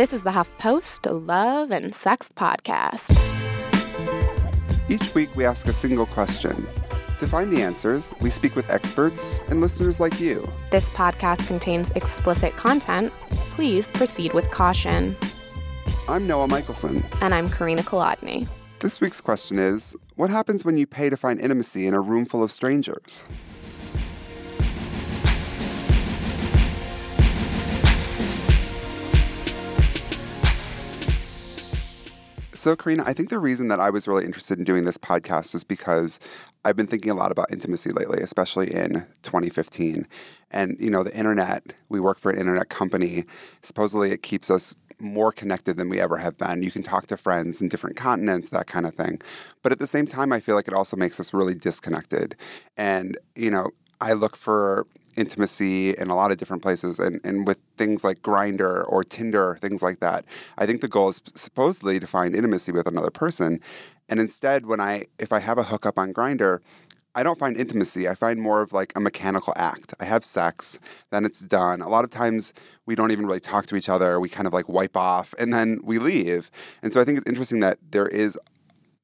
This is the HuffPost a Love and Sex Podcast. Each week, we ask a single question. To find the answers, we speak with experts and listeners like you. This podcast contains explicit content. Please proceed with caution. I'm Noah Michelson. And I'm Carina Kolodny. This week's question is What happens when you pay to find intimacy in a room full of strangers? So, Carina, I think the reason that I was really interested in doing this podcast is because I've been thinking a lot about intimacy lately, especially in 2015. And, you know, the internet, we work for an internet company. Supposedly, it keeps us more connected than we ever have been. You can talk to friends in different continents, that kind of thing. But at the same time, I feel like it also makes us really disconnected. And, you know, I look for intimacy in a lot of different places and, and with things like Grindr or Tinder, things like that. I think the goal is supposedly to find intimacy with another person. And instead, when I if I have a hookup on Grindr, I don't find intimacy. I find more of like a mechanical act. I have sex, then it's done. A lot of times we don't even really talk to each other. We kind of like wipe off and then we leave. And so I think it's interesting that there is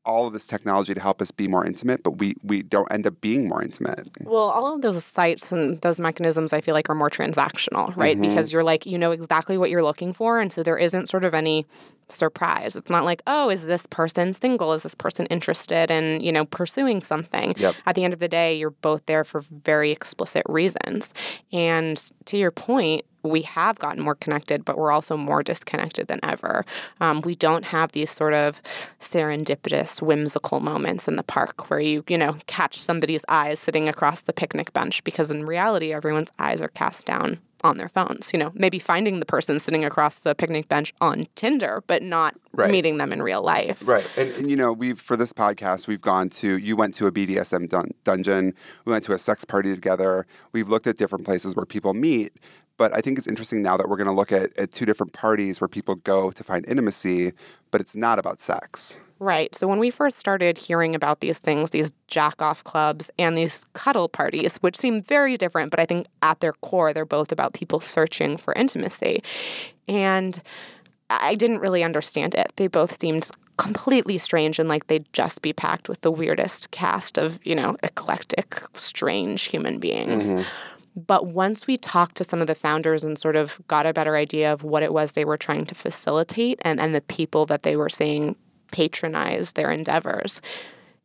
all of this technology to help us be more intimate, but we we don't end up being more intimate. Well, all of those sites and those mechanisms I feel like are more transactional, right? Mm-hmm. Because you're like you know exactly what you're looking for and so there isn't sort of any surprise. It's not like, oh, is this person single? Is this person interested in, you know, pursuing something? Yep. At the end of the day, you're both there for very explicit reasons. And to your point, we have gotten more connected, but we're also more disconnected than ever. Um, we don't have these sort of serendipitous, whimsical moments in the park where you, you know, catch somebody's eyes sitting across the picnic bench because in reality, everyone's eyes are cast down on their phones. You know, maybe finding the person sitting across the picnic bench on Tinder, but not right. meeting them in real life. Right. And, and, you know, we've for this podcast, we've gone to. You went to a BDSM dun- dungeon. We went to a sex party together. We've looked at different places where people meet. But I think it's interesting now that we're going to look at, at two different parties where people go to find intimacy, but it's not about sex. Right. So when we first started hearing about these things, these jack off clubs and these cuddle parties, which seem very different, but I think at their core, they're both about people searching for intimacy. And I didn't really understand it. They both seemed completely strange and like they'd just be packed with the weirdest cast of, you know, eclectic, strange human beings. Mm-hmm. But once we talked to some of the founders and sort of got a better idea of what it was they were trying to facilitate and, and the people that they were seeing patronize their endeavors,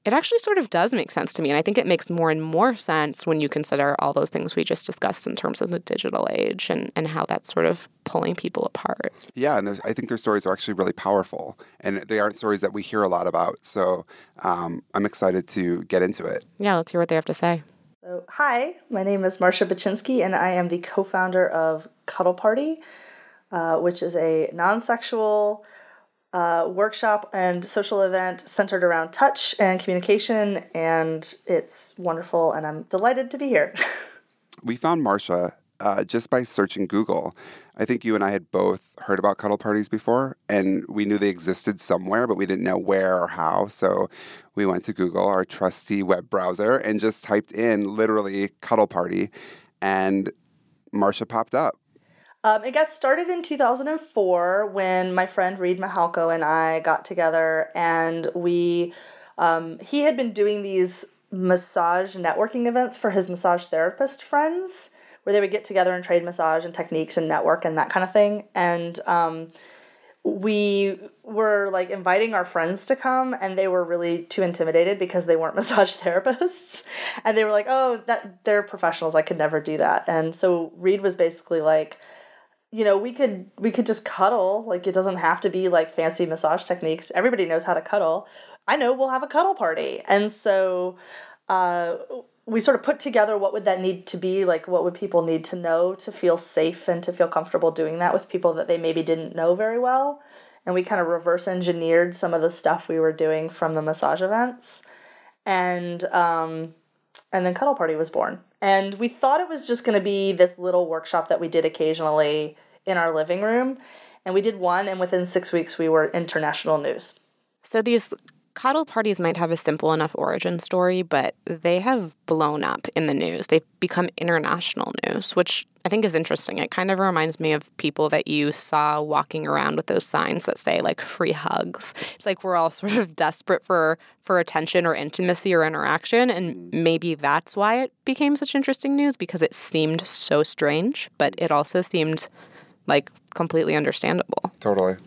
it actually sort of does make sense to me. And I think it makes more and more sense when you consider all those things we just discussed in terms of the digital age and, and how that's sort of pulling people apart. Yeah, and I think their stories are actually really powerful. And they aren't stories that we hear a lot about. So um, I'm excited to get into it. Yeah, let's hear what they have to say. So, hi, my name is Marcia Baczynski, and I am the co founder of Cuddle Party, uh, which is a non sexual uh, workshop and social event centered around touch and communication, and it's wonderful, and I'm delighted to be here. we found Marsha uh, just by searching Google. I think you and I had both heard about cuddle parties before, and we knew they existed somewhere, but we didn't know where or how. So we went to Google, our trusty web browser, and just typed in literally cuddle party, and Marcia popped up. Um, it got started in 2004 when my friend Reid Mihalko and I got together, and we um, he had been doing these massage networking events for his massage therapist friends where they would get together and trade massage and techniques and network and that kind of thing. And um, we were like inviting our friends to come and they were really too intimidated because they weren't massage therapists. And they were like oh that they're professionals. I could never do that. And so Reid was basically like you know we could we could just cuddle. Like it doesn't have to be like fancy massage techniques. Everybody knows how to cuddle. I know we'll have a cuddle party. And so uh, we sort of put together what would that need to be like what would people need to know to feel safe and to feel comfortable doing that with people that they maybe didn't know very well. And we kind of reverse engineered some of the stuff we were doing from the massage events. And um, and then cuddle party was born. And we thought it was just going to be this little workshop that we did occasionally in our living room. And we did one and within six weeks we were international news. So these cuddle parties might have a simple enough origin story, but they have blown up in the news. They've become international news, which I think is interesting. It kind of reminds me of people that you saw walking around with those signs that say like free hugs. It's like we're all sort of desperate for for attention or intimacy or interaction and maybe that's why it became such interesting news because it seemed so strange, but it also seemed like completely understandable. Totally.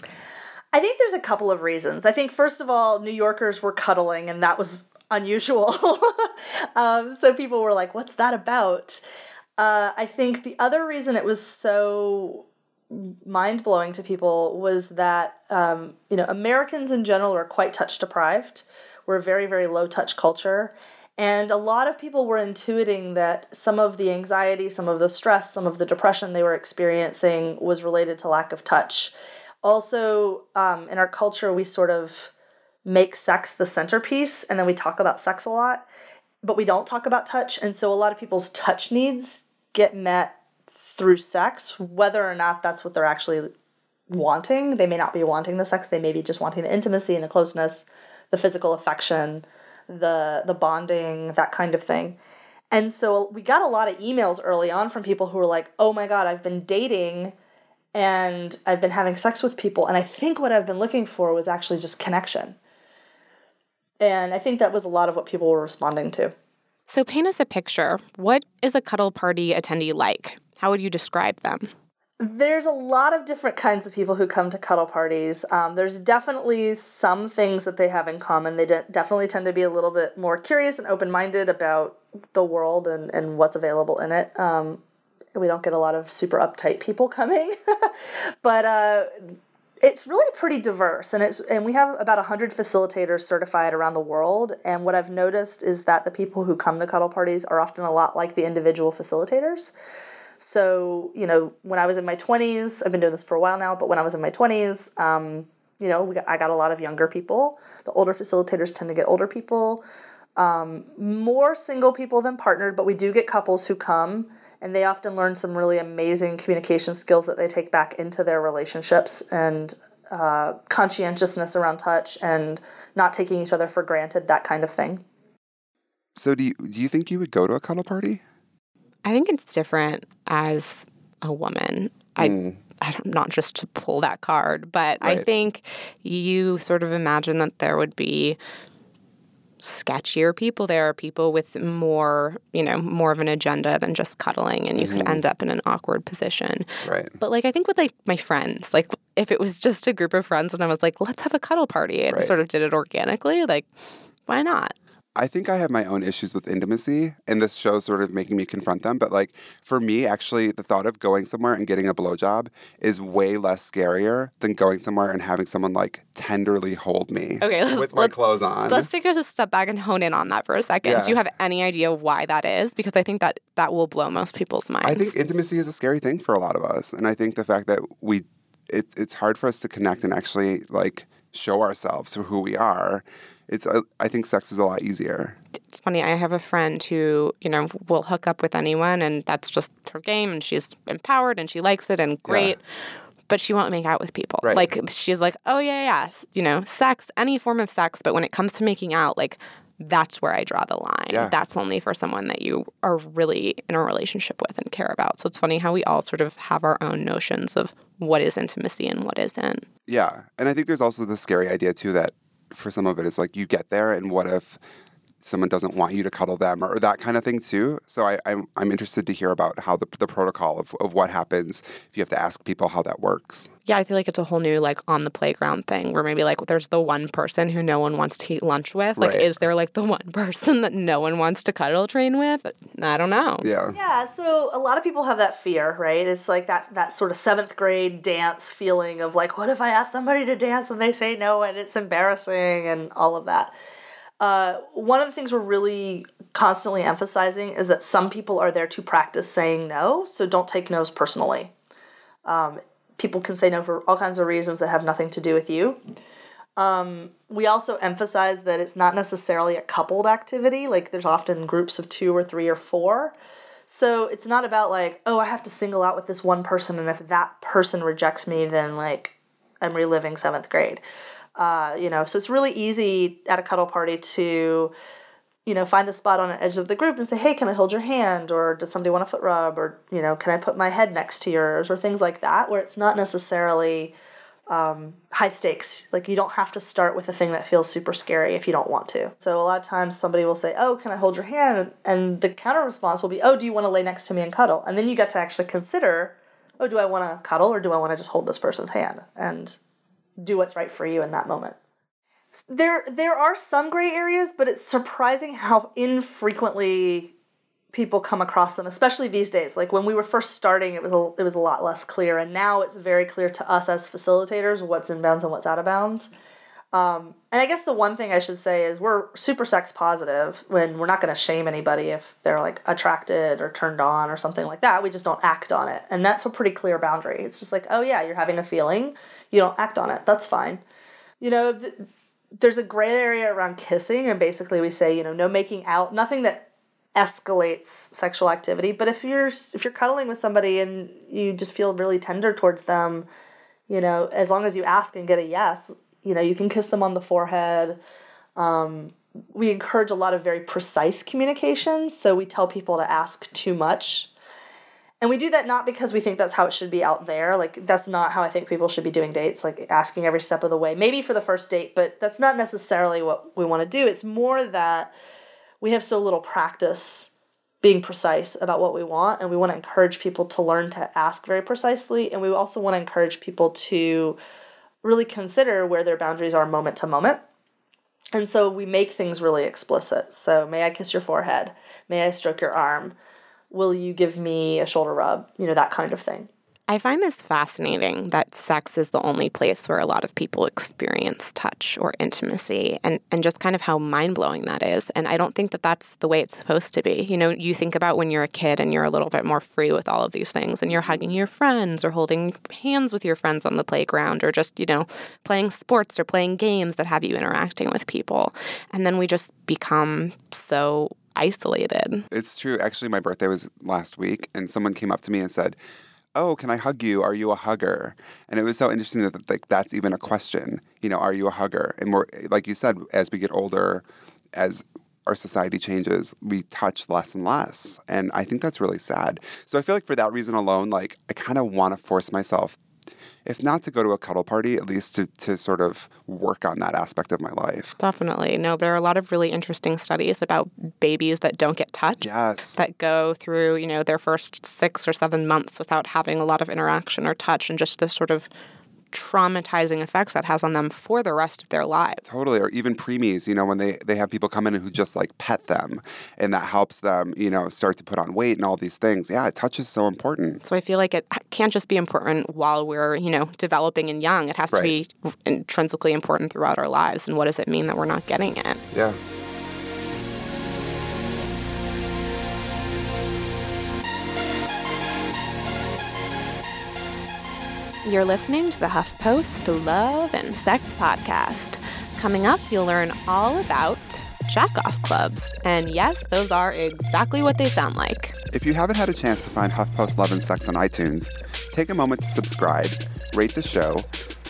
I think there's a couple of reasons. I think first of all, New Yorkers were cuddling and that was unusual. um, so people were like, "What's that about?" Uh, I think the other reason it was so mind blowing to people was that um, you know Americans in general are quite touch deprived. We're a very very low touch culture, and a lot of people were intuiting that some of the anxiety, some of the stress, some of the depression they were experiencing was related to lack of touch. Also, um, in our culture, we sort of make sex the centerpiece, and then we talk about sex a lot but we don't talk about touch and so a lot of people's touch needs get met through sex whether or not that's what they're actually wanting. They may not be wanting the sex they may be just wanting the intimacy and the closeness the physical affection the the bonding that kind of thing. And so we got a lot of emails early on from people who were like oh my god i've been dating and i've been having sex with people and i think what i've been looking for was actually just connection and I think that was a lot of what people were responding to. So, paint us a picture. What is a cuddle party attendee like? How would you describe them? There's a lot of different kinds of people who come to cuddle parties. Um, there's definitely some things that they have in common. They de- definitely tend to be a little bit more curious and open minded about the world and, and what's available in it. Um, we don't get a lot of super uptight people coming, but uh, it's really pretty diverse and it's and we have about 100 facilitators certified around the world and what i've noticed is that the people who come to cuddle parties are often a lot like the individual facilitators. So you know when i was in my 20s i've been doing this for a while now but when i was in my 20s um, you know got, i got a lot of younger people. The older facilitators tend to get older people. Um, more single people than partnered but we do get couples who come and they often learn some really amazing communication skills that they take back into their relationships and uh, conscientiousness around touch and not taking each other for granted, that kind of thing. So, do you, do you think you would go to a cuddle party? I think it's different as a woman. I, mm. I'm not just to pull that card, but right. I think you sort of imagine that there would be sketchier people there are people with more you know more of an agenda than just cuddling and you mm-hmm. could end up in an awkward position right but like i think with like my friends like if it was just a group of friends and i was like let's have a cuddle party and right. i sort of did it organically like why not I think I have my own issues with intimacy, and this show sort of making me confront them. But like for me, actually, the thought of going somewhere and getting a blowjob is way less scarier than going somewhere and having someone like tenderly hold me. Okay, with my clothes on. Let's take a step back and hone in on that for a second. Yeah. Do you have any idea why that is? Because I think that that will blow most people's minds. I think intimacy is a scary thing for a lot of us, and I think the fact that we, it's it's hard for us to connect and actually like show ourselves for who we are it's uh, I think sex is a lot easier. It's funny. I have a friend who you know will hook up with anyone, and that's just her game, and she's empowered and she likes it and great. Yeah. But she won't make out with people. Right. Like she's like, oh yeah, yeah, you know, sex, any form of sex. But when it comes to making out, like that's where I draw the line. Yeah. That's only for someone that you are really in a relationship with and care about. So it's funny how we all sort of have our own notions of what is intimacy and what isn't. Yeah. And I think there's also the scary idea too that for some of it, is like you get there and what if someone doesn't want you to cuddle them or, that kind of thing too. So I, I'm, I'm interested to hear about how the, the protocol of, of what happens if you have to ask people how that works. Yeah, I feel like it's a whole new like on the playground thing where maybe like there's the one person who no one wants to eat lunch with. Like, right. is there like the one person that no one wants to cuddle train with? I don't know. Yeah. Yeah. So a lot of people have that fear, right? It's like that that sort of seventh grade dance feeling of like, what if I ask somebody to dance and they say no and it's embarrassing and all of that. Uh, one of the things we're really constantly emphasizing is that some people are there to practice saying no, so don't take no's personally. Um, people can say no for all kinds of reasons that have nothing to do with you. Um, we also emphasize that it's not necessarily a coupled activity, like, there's often groups of two or three or four. So it's not about like, oh, I have to single out with this one person, and if that person rejects me, then like I'm reliving seventh grade Uh, you know, so it's really easy at a cuddle party to, you know, find a spot on the edge of the group and say, "Hey, can I hold your hand?" or "Does somebody want a foot rub?" or you know, "Can I put my head next to yours?" or things like that, where it's not necessarily um, high stakes. Like you don't have to start with a thing that feels super scary if you don't want to. So a lot of times somebody will say, "Oh, can I hold your hand?" and the counter response will be, "Oh, do you want to lay next to me and cuddle?" And then you get to actually consider, "Oh, do I want to cuddle or do I want to just hold this person's hand and do what's right for you in that moment?" There there are some gray areas, but it's surprising how infrequently people come across them, especially these days. Like when we were first starting, it was a, it was a lot less clear, and now it's very clear to us as facilitators what's in bounds and what's out of bounds. Um, and I guess the one thing I should say is we're super sex positive when we're not going to shame anybody if they're like attracted or turned on or something like that. We just don't act on it. And that's a pretty clear boundary. It's just like, oh yeah, you're having a feeling. You don't act on it. That's fine. You know, th- there's a gray area around kissing. And basically we say, you know, no making out, nothing that escalates sexual activity. But if you're if you're cuddling with somebody and you just feel really tender towards them, you know, as long as you ask and get a yes, you know, you can kiss them on the forehead. Um, we encourage a lot of very precise communication, so we tell people to ask too much. And we do that not because we think that's how it should be out there. Like, that's not how I think people should be doing dates, like asking every step of the way. Maybe for the first date, but that's not necessarily what we want to do. It's more that we have so little practice being precise about what we want and we want to encourage people to learn to ask very precisely and we also want to encourage people to really consider where their boundaries are moment to moment. And so we make things really explicit. So may i kiss your forehead? May i stroke your arm? Will you give me a shoulder rub? You know that kind of thing I find this fascinating that sex is the only place where a lot of people experience touch or intimacy and, and just kind of how mind blowing that is. And I don't think that that's the way it's supposed to be. You know, you think about when you're a kid and you're a little bit more free with all of these things and you're hugging your friends or holding hands with your friends on the playground or just, you know, playing sports or playing games that have you interacting with people. And then we just become so isolated. It's true. Actually, my birthday was last week, and someone came up to me and said, oh, can I hug you? Are you a hugger? And it was so interesting that like that's even a question. You know, are you a hugger? And more like you said, as we get older, as our society changes, we touch less and less. And I think that's really sad. So I feel like for that reason alone, like I kind of want to force myself if not to go to a cuddle party, at least to, to sort of work on that aspect of my life. Definitely. No, there are a lot of really interesting studies about babies that don't get touched. Yes. That go through, you know, their first six or seven months without having a lot of interaction or touch and just this sort of traumatizing effects that has on them for the rest of their lives. Totally. Or even preemies, you know, when they, they have people come in who just like pet them and that helps them, you know, start to put on weight and all these things. Yeah, touch is so important. So I feel like it can't just be important while we're, you know, developing and young. It has right. to be mm, intrinsically important throughout our lives. And what does it mean that we're not getting it? Yeah. You're listening to the HuffPost Love and Sex Podcast. Coming up, you'll learn all about jackoff clubs. And yes, those are exactly what they sound like. If you haven't had a chance to find HuffPost Love and Sex on iTunes, take a moment to subscribe, rate the show,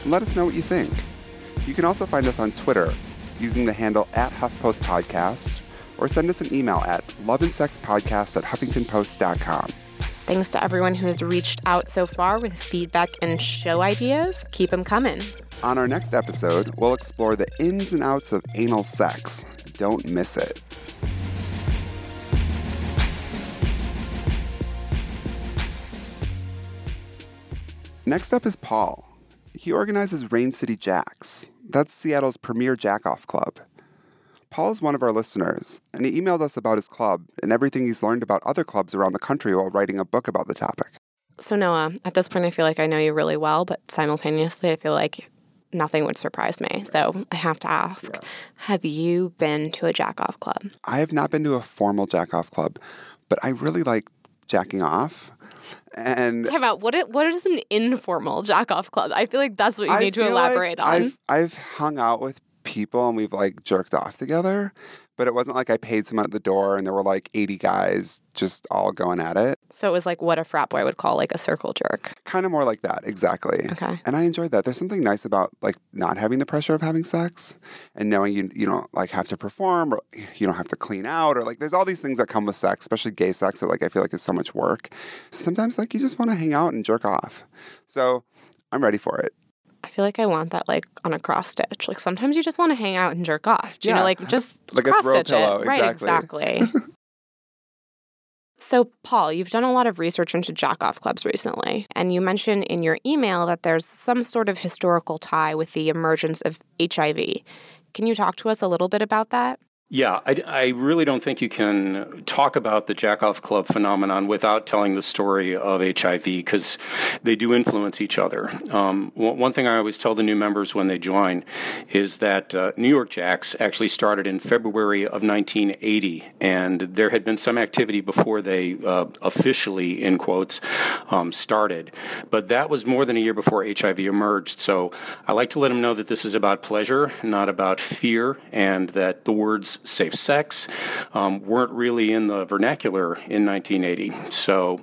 and let us know what you think. You can also find us on Twitter using the handle at HuffPost Podcast or send us an email at loveandsexpodcast at huffingtonpost.com. Thanks to everyone who has reached out so far with feedback and show ideas. Keep them coming. On our next episode, we'll explore the ins and outs of anal sex. Don't miss it. Next up is Paul. He organizes Rain City Jacks. That's Seattle's premier jackoff club. Paul is one of our listeners, and he emailed us about his club and everything he's learned about other clubs around the country while writing a book about the topic. So, Noah, at this point, I feel like I know you really well, but simultaneously, I feel like nothing would surprise me. So, I have to ask yeah. Have you been to a jack off club? I have not been to a formal jack off club, but I really like jacking off. And Time out. What is, what is an informal jack off club? I feel like that's what you I need to elaborate like on. I've, I've hung out with people and we've like jerked off together, but it wasn't like I paid someone at the door and there were like 80 guys just all going at it. So it was like what a frat boy would call like a circle jerk. Kind of more like that, exactly. Okay. And I enjoyed that. There's something nice about like not having the pressure of having sex and knowing you you don't like have to perform or you don't have to clean out or like there's all these things that come with sex, especially gay sex that like I feel like is so much work. Sometimes like you just want to hang out and jerk off. So I'm ready for it. I feel like I want that like on a cross stitch. Like sometimes you just want to hang out and jerk off. Do you Yeah. know, like just Like a cross throw stitch pillow, it. Right, exactly. exactly. so, Paul, you've done a lot of research into jack off clubs recently, and you mentioned in your email that there's some sort of historical tie with the emergence of HIV. Can you talk to us a little bit about that? Yeah, I, I really don't think you can talk about the Jackoff Club phenomenon without telling the story of HIV because they do influence each other. Um, one thing I always tell the new members when they join is that uh, New York Jacks actually started in February of 1980, and there had been some activity before they uh, officially, in quotes, um, started. But that was more than a year before HIV emerged. So I like to let them know that this is about pleasure, not about fear, and that the words safe sex um, weren't really in the vernacular in 1980. So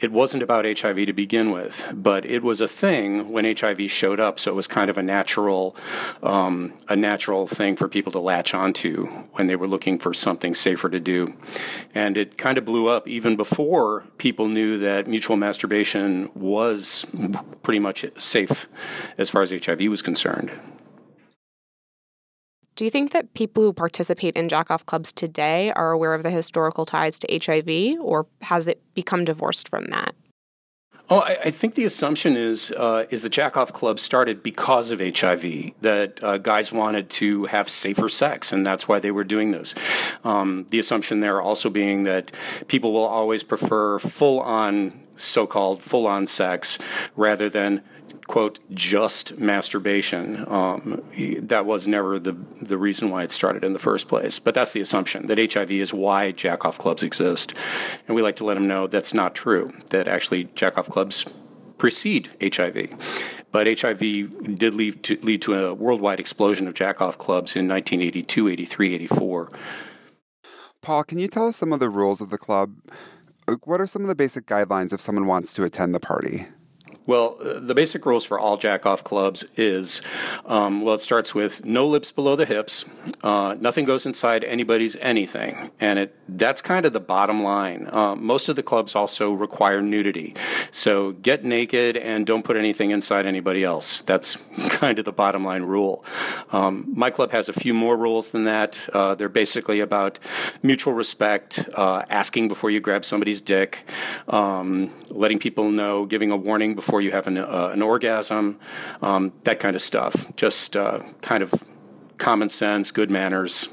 it wasn't about HIV to begin with, but it was a thing when HIV showed up. So it was kind of a natural, um, a natural thing for people to latch onto when they were looking for something safer to do, and it kind of blew up even before people knew that mutual masturbation was pretty much safe as far as HIV was concerned. Do you think that people who participate in jack off clubs today are aware of the historical ties to HIV, or has it become divorced from that? Oh, I, I think the assumption is uh, is the Jackoff Club started because of HIV. That uh, guys wanted to have safer sex, and that's why they were doing this. Um, the assumption there also being that people will always prefer full on, so called full on sex rather than quote just masturbation. Um, that was never the the reason why it started in the first place. But that's the assumption that HIV is why jackoff clubs exist, and we like to let them know that's not true. That actually jackoff clubs precede HIV. But HIV did lead to, lead to a worldwide explosion of jackoff clubs in 1982, 83, 84. Paul, can you tell us some of the rules of the club? Uh, What are some of the basic guidelines if someone wants to attend the party? Well, uh, the basic rules for all jack-off clubs is, um, well, it starts with no lips below the hips, uh, nothing goes inside anybody's anything, and it that's kind of the bottom line. Uh, most of the clubs also require nudity, so get naked and don't put anything inside anybody else. That's kind of the bottom line rule. Um, my club has a few more rules than that. Uh, they're basically about mutual respect, uh, asking before you grab somebody's dick, um, letting people know, giving a warning before you have an, uh, an orgasm, um, that kind of stuff. Just uh, kind of common sense, good manners.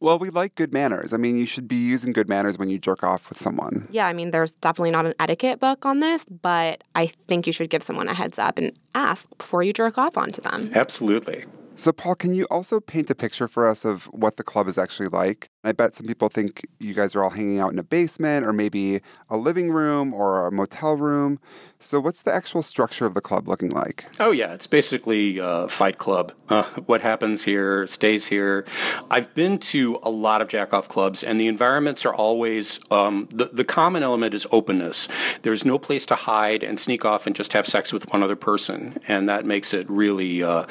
Well, we like good manners. I mean, you should be using good manners when you jerk off with someone. Yeah, I mean, there's definitely not an etiquette book on this, but I think you should give someone a heads up and ask before you jerk off onto them. Absolutely. So, Paul, can you also paint a picture for us of what the club is actually like? I bet some people think you guys are all hanging out in a basement or maybe a living room or a motel room. So, what's the actual structure of the club looking like? Oh yeah, it's basically uh, Fight Club. Uh, what happens here stays here. I've been to a lot of jackoff clubs, and the environments are always um, the the common element is openness. There's no place to hide and sneak off and just have sex with one other person, and that makes it really uh,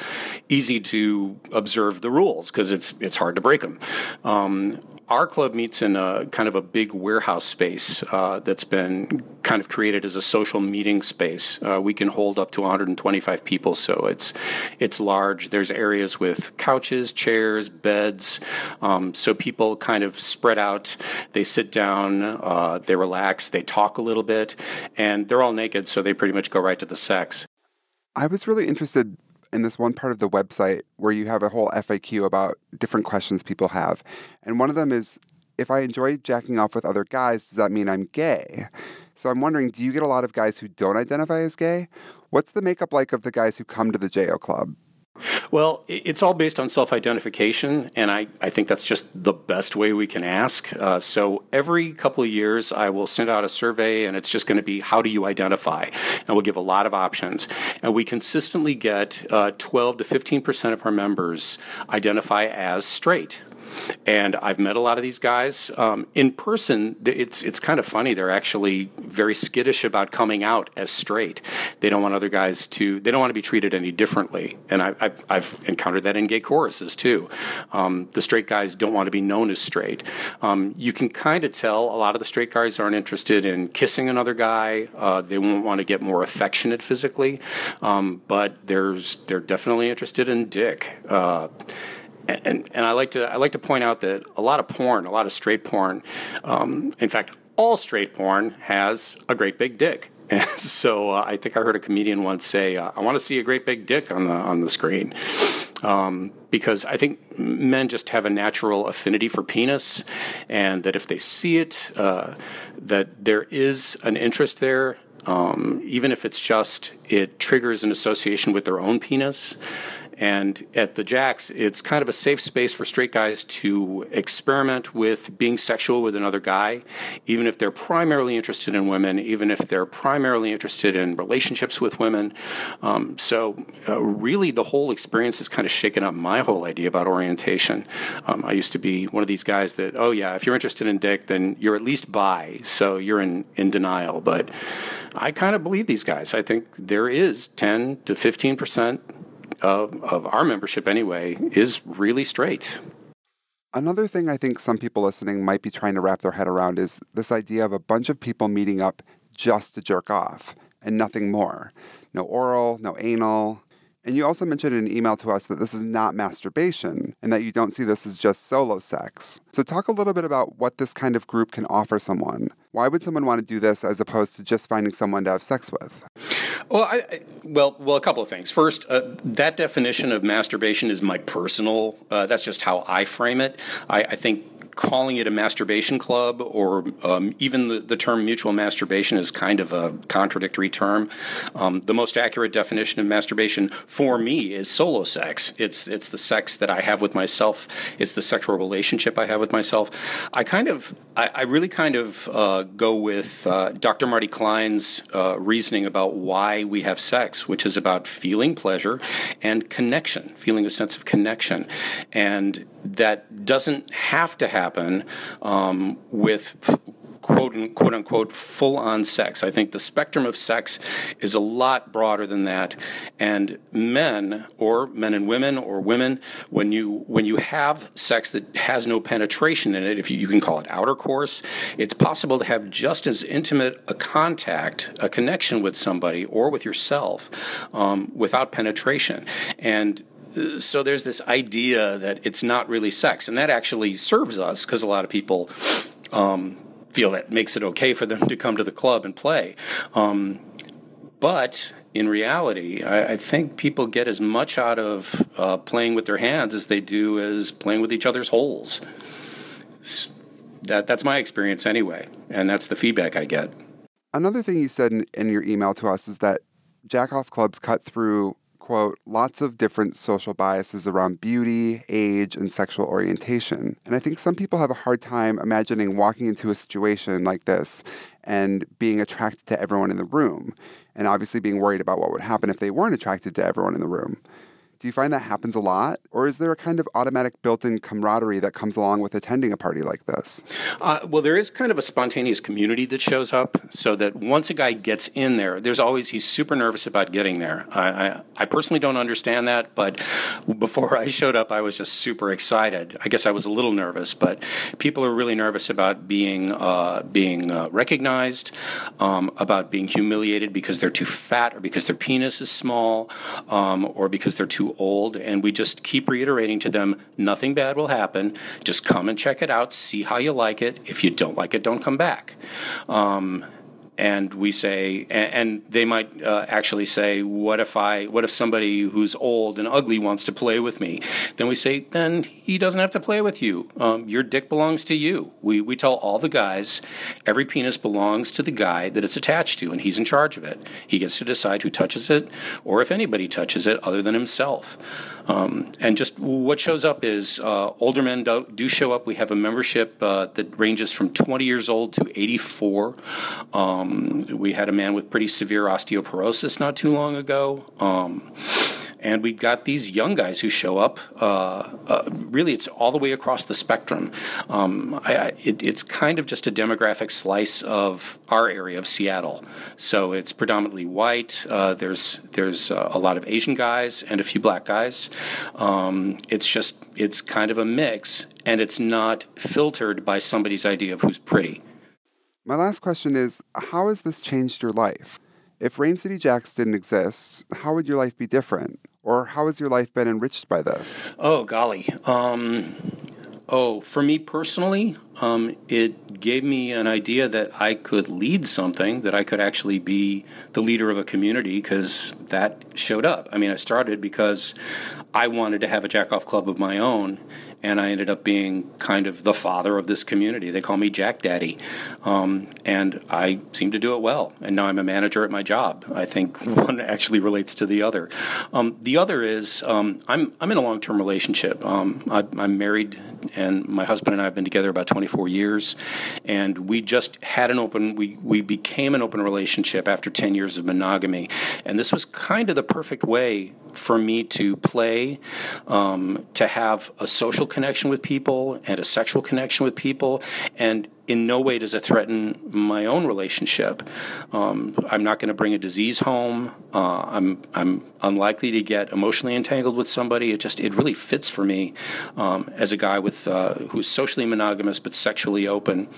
easy to observe the rules because it's it's hard to break them. Um, our club meets in a kind of a big warehouse space uh, that's been kind of created as a social meeting space. Uh, we can hold up to 125 people, so it's it's large. There's areas with couches, chairs, beds, um, so people kind of spread out. They sit down, uh, they relax, they talk a little bit, and they're all naked, so they pretty much go right to the sex. I was really interested in this one part of the website where you have a whole FAQ about different questions people have. And one of them is if I enjoy jacking off with other guys, does that mean I'm gay? So I'm wondering, do you get a lot of guys who don't identify as gay? What's the makeup like of the guys who come to the JO Club? Well, it's all based on self identification, and I, I think that's just the best way we can ask. Uh, so every couple of years, I will send out a survey, and it's just going to be how do you identify? And we'll give a lot of options. And we consistently get uh, 12 to 15% of our members identify as straight. And I've met a lot of these guys um, in person. It's it's kind of funny. They're actually very skittish about coming out as straight. They don't want other guys to. They don't want to be treated any differently. And I, I, I've encountered that in gay choruses too. Um, the straight guys don't want to be known as straight. Um, you can kind of tell a lot of the straight guys aren't interested in kissing another guy. Uh, they won't want to get more affectionate physically, um, but there's they're definitely interested in dick. Uh, and, and I like to I like to point out that a lot of porn, a lot of straight porn, um, in fact, all straight porn has a great big dick. And so uh, I think I heard a comedian once say, uh, "I want to see a great big dick on the on the screen," um, because I think men just have a natural affinity for penis, and that if they see it, uh, that there is an interest there, um, even if it's just it triggers an association with their own penis. And at the Jacks, it's kind of a safe space for straight guys to experiment with being sexual with another guy, even if they're primarily interested in women, even if they're primarily interested in relationships with women. Um, so, uh, really, the whole experience has kind of shaken up my whole idea about orientation. Um, I used to be one of these guys that, oh, yeah, if you're interested in dick, then you're at least bi, so you're in, in denial. But I kind of believe these guys. I think there is 10 to 15 percent of, of our membership anyway is really straight. Another thing I think some people listening might be trying to wrap their head around is this idea of a bunch of people meeting up just to jerk off and nothing more. No oral, no anal. And you also mentioned in an email to us that this is not masturbation and that you don't see this as just solo sex. So, talk a little bit about what this kind of group can offer someone. Why would someone want to do this as opposed to just finding someone to have sex with? Well, I, well, well, a couple of things. First, uh, that definition of masturbation is my personal. Uh, that's just how I frame it. I, I think calling it a masturbation club or um, even the, the, term mutual masturbation is kind of a contradictory term. Um, the most accurate definition of masturbation for me is solo sex. It's it's the sex that I have with myself. It's the sexual relationship I have with myself. I kind of, I, I really kind of uh, go with uh, Dr. Marty Klein's uh, reasoning about why we have sex, which is about feeling pleasure and connection, feeling a sense of connection, and that doesn't have to happen um, with quote, quote unquote full on sex. I think the spectrum of sex is a lot broader than that. And men, or men and women, or women, when you when you have sex that has no penetration in it, if you, you can call it outer course, it's possible to have just as intimate a contact, a connection with somebody or with yourself um, without penetration. And so there's this idea that it's not really sex, and that actually serves us because a lot of people um, feel that makes it okay for them to come to the club and play. Um, but in reality, I, I, think people get as much out of uh, playing with their hands as they do as playing with each other's holes. That, that's my experience anyway, and that's the feedback I get. Another thing you said in, in your email to us is that jackoff clubs cut through quote, lots of different social biases around beauty, age, and sexual orientation. And I think some people have a hard time imagining walking into a situation like this and being attracted to everyone in the room, and obviously being worried about what would happen if they weren't attracted to everyone in the room. Do you find that happens a lot? Or is there a kind of automatic built in camaraderie that comes along with attending a party like this? Uh, well, there is kind of a spontaneous community that shows up so that once a guy gets in there, there's always, he's super nervous about getting there. I, I, I personally don't understand that, but before I showed up, I was just super excited. I guess I was a little nervous, but people are really nervous about being, uh, being uh, recognized, um, about being humiliated because they're too fat or because their penis is small um, or because they're too old, and we just keep reiterating to them nothing bad will happen. Just come and check it out, see how you like it. If you don't like it, don't come back. Um, and we say, and, and they might uh, actually say, "What if I? What if somebody who's old and ugly wants to play with me?" Then we say, "Then he doesn't have to play with you. Um, your dick belongs to you." We we tell all the guys, every penis belongs to the guy that it's attached to, and he's in charge of it. He gets to decide who touches it, or if anybody touches it, other than himself. Um, and just what shows up is uh, older men do, do, show up. We have a membership uh, that ranges from 20 years old to 84. Um, we had a man with pretty severe osteoporosis not too long ago. Um, and we've got these young guys who show up. Uh, uh, really, it's all the way across the spectrum. Um, I, I, it, it's kind of just a demographic slice of our area of Seattle. So it's predominantly white. Uh, there's there's uh, a lot of Asian guys and a few black guys. Um, it's just it's kind of a mix, and it's not filtered by somebody's idea of who's pretty. My last question is: How has this changed your life? If Rain City Jacks didn't exist, how would your life be different? Or how has your life been enriched by this? Oh, golly. Um, oh, for me personally, um, it gave me an idea that I could lead something, that I could actually be the leader of a community, because that showed up. I mean, I started because I wanted to have a jack off club of my own and I ended up being kind of the father of this community. They call me Jack Daddy, um, and I seem to do it well. And now I'm a manager at my job. I think one actually relates to the other. Um, the other is um, I'm I'm in a long term relationship. Um, I, I'm married, and my husband and I have been together about 24 years, and we just had an open. We we became an open relationship after 10 years of monogamy, and this was kind of the perfect way for me to play, um, to have a social connection with people and a sexual connection with people, and in no way does it threaten my own relationship. Um, I'm not going to bring a disease home. Uh, I'm I'm unlikely to get emotionally entangled with somebody. It just it really fits for me um, as a guy with uh, who's socially monogamous but sexually open.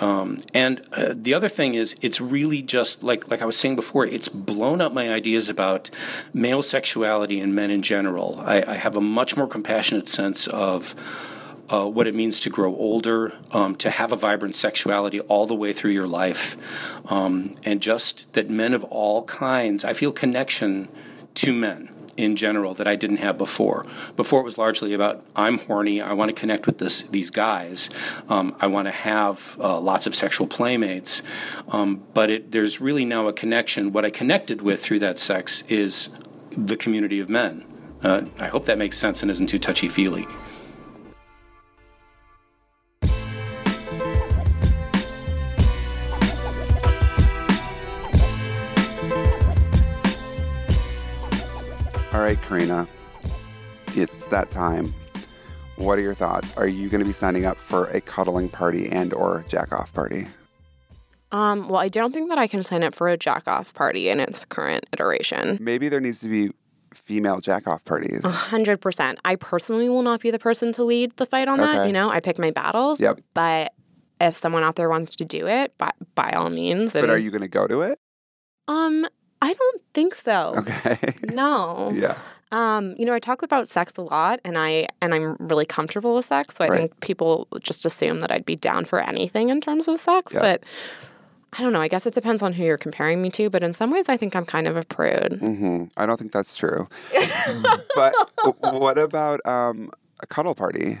Um, and uh, the other thing is, it's really just like like I was saying before. It's blown up my ideas about male sexuality and men in general. I, I have a much more compassionate sense of. Uh, what it means to grow older, um, to have a vibrant sexuality all the way through your life, um, and just that men of all kinds, I feel connection to men in general that I didn't have before. Before it was largely about I'm horny, I want to connect with this these guys, um, I want to have uh, lots of sexual playmates, um, but it, there's really now a connection. What I connected with through that sex is the community of men. Uh, I hope that makes sense and isn't too touchy feely. All right, Carina, it's that time. What are your thoughts? Are you going to be signing up for a cuddling party and or jack off party? Um, well, I don't think that I can sign up for a jack off party in its current iteration. Maybe there needs to be female jack off parties. A hundred percent. I personally will not be the person to lead the fight on okay. that. You know, I pick my battles. Yep. But if someone out there wants to do it, by by all means. And, but are you going to go to it? Um, I don't think so. Okay. No. yeah. Um, you know, I talk about sex a lot and I and I'm really comfortable with sex. So I right. think people just assume that I'd be down for anything in terms of sex. Yeah. But I don't know. I guess it depends on who you're comparing me to, but in some ways, I think I'm kind of a prude. Mm-hmm. I don't think that's true. but what about um, a cuddle party?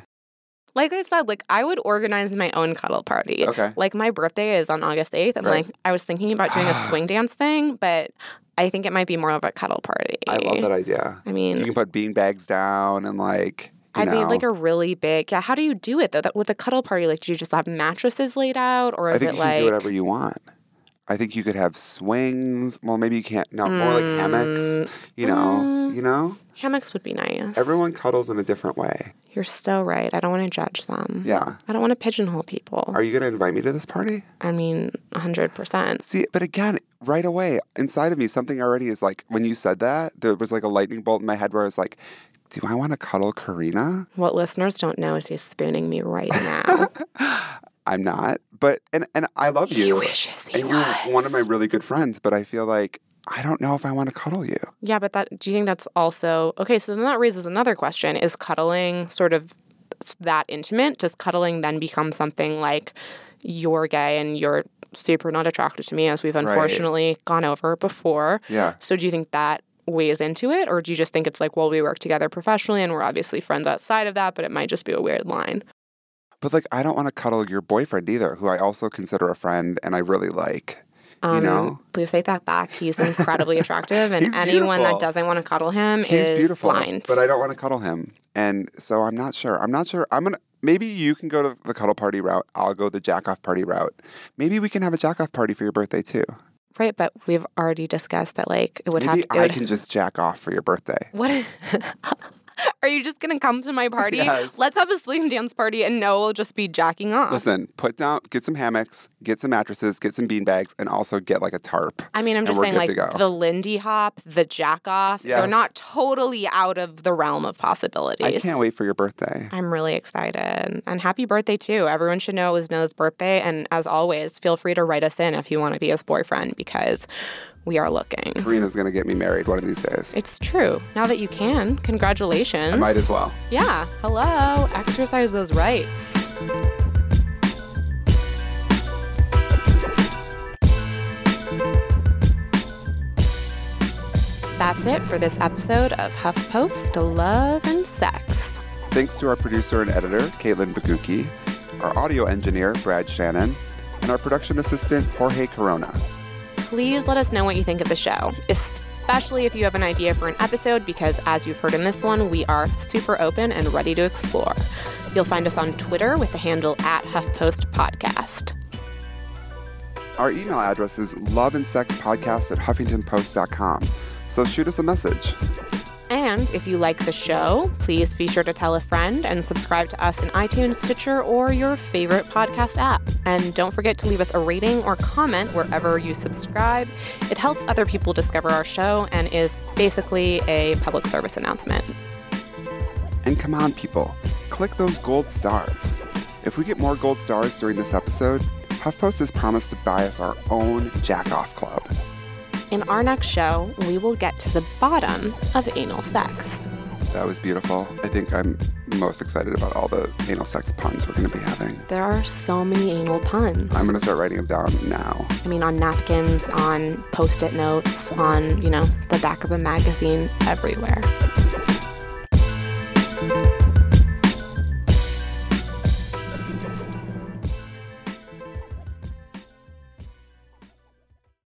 Like I said, like I would organize my own cuddle party. Okay. Like my birthday is on August 8th, and right. like I was thinking about doing a ah. swing dance thing, but I think it might be more of a cuddle party. I love that idea. I mean, you can put bean bags down and like. I'd know. need like a really big. Yeah, how do you do it though? That with a cuddle party, like, do you just have mattresses laid out, or is I think it you like do whatever you want? I think you could have swings. Well, maybe you can't. No, more like hammocks. Mm, You know, mm. you know. hammocks would be nice. Everyone cuddles in a different way. You're so right. I don't want to judge them. Yeah. I don't want to pigeonhole people. Are you going to invite me to this party? I mean, hundred percent. See, but again, right away inside of me, something already is like when you said that, there was like a lightning bolt in my head where I was like, "Do I want to cuddle Carina?" What listeners don't know is he's spooning me right now. I'm not, but and and I love you. He wishes he and you're was. one of my really good friends, but I feel like I don't know if I want to cuddle you. Yeah, but that do you think that's also okay? So then that raises another question: Is cuddling sort of that intimate? Does cuddling then become something like you're gay and you're super not attracted to me, as we've unfortunately gone over before. Yeah. So do you think that weighs into it, or do you just think it's like, well, we work together professionally and we're obviously friends outside of that, but it might just be a weird line? But like, I don't want to cuddle your boyfriend either, who I also consider a friend and I really like. Um, you know, please take that back. He's incredibly attractive, and anyone beautiful. that doesn't want to cuddle him he's is beautiful, blind. but I don't want to cuddle him, and so I'm not sure. I'm not sure. I'm gonna. Maybe you can go to the cuddle party route. I'll go the jack off party route. Maybe we can have a jack off party for your birthday too. right, but we've already discussed that like it would Maybe have to. It I would, can just jack off for your birthday. What? Are you just gonna come to my party? Yes. Let's have a swing dance party, and no, we'll just be jacking off. Listen, put down, get some hammocks, get some mattresses, get some bean bags, and also get like a tarp. I mean, I'm just saying, like to the Lindy Hop, the Jack Off, they're not totally out of the realm of possibilities. I can't wait for your birthday. I'm really excited. And happy birthday, too. Everyone should know it was Noah's birthday. And as always, feel free to write us in if you want to be his boyfriend because we are looking. Carina's gonna get me married one of these days. It's true. Now that you can, congratulations. I might as well. Yeah. Hello. Exercise those rights. That's it for this episode of HuffPost Love and Sex. Thanks to our producer and editor, Caitlin Baguki, our audio engineer, Brad Shannon, and our production assistant, Jorge Corona. Please let us know what you think of the show, especially if you have an idea for an episode, because as you've heard in this one, we are super open and ready to explore. You'll find us on Twitter with the handle at HuffPost Podcast. Our email address is loveandsexpodcast at huffingtonpost.com. So shoot us a message. And if you like the show, please be sure to tell a friend and subscribe to us in iTunes, Stitcher, or your favorite podcast app. And don't forget to leave us a rating or comment wherever you subscribe. It helps other people discover our show and is basically a public service announcement. And come on, people, click those gold stars. If we get more gold stars during this episode, HuffPost has promised to buy us our own Jack Off Club. In our next show, we will get to the bottom of anal sex. That was beautiful. I think I'm most excited about all the anal sex puns we're going to be having. There are so many anal puns. I'm going to start writing them down now. I mean, on napkins, on post it notes, on, you know, the back of a magazine, everywhere.